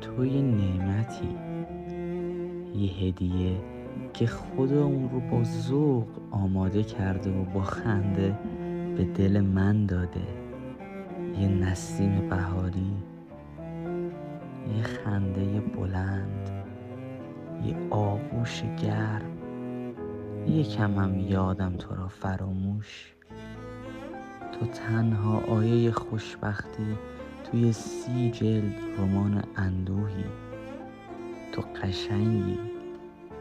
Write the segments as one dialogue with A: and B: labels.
A: تو یه نعمتی. یه هدیه که خدا اون رو با ذوق آماده کرده و با خنده به دل من داده. یه نسیم بهاری یه خنده بلند یه آغوش گرم. یکم هم یادم تو را فراموش. تو تنها آیه خوشبختی توی سی جلد رمان اندوهی. تو قشنگی.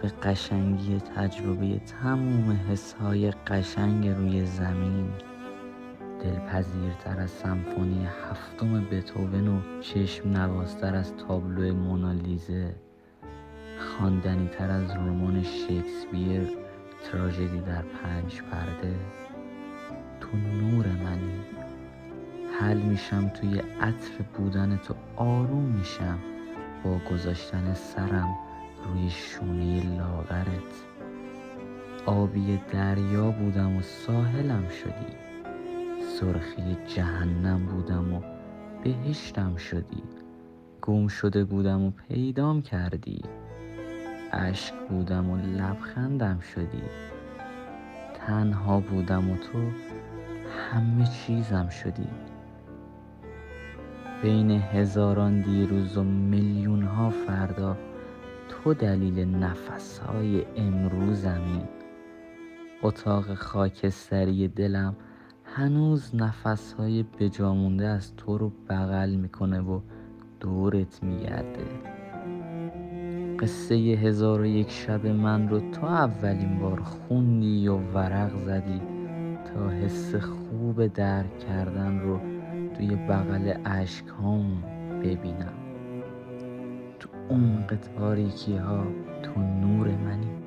A: به قشنگی تجربه تموم حسهای قشنگ روی زمین. دلپذیرتر از سمفونی هفتم بتوون و چشم نوازتر از تابلو مونالیزه. خواندنی تر از رمان شکسپیر تراژدی در پنج پرده. میشم توی عطر بودن تو آروم میشم. با گذاشتن سرم روی شونه لاغرت. آبی دریا بودم و ساحلم شدی. سرخی جهنم بودم و بهشتم شدی. گم شده بودم و پیدام کردی. اشک بودم و لبخندم شدی. تنها بودم و تو همه چیزم شدی. بین هزاران دیروز و میلیون ها فردا تو دلیل نفس های امروزمی. اتاق خاکستری دلم هنوز نفس های بجامونده از تو رو بغل می‌کنه و دورت میگرده. قصه هزار و یک شب من رو تو اولین بار خوندی و ورق زدی تا حس خوب درک کردن رو توی بغل اشکهام ببینم. تو عمق تاریکی ها تو نور منی.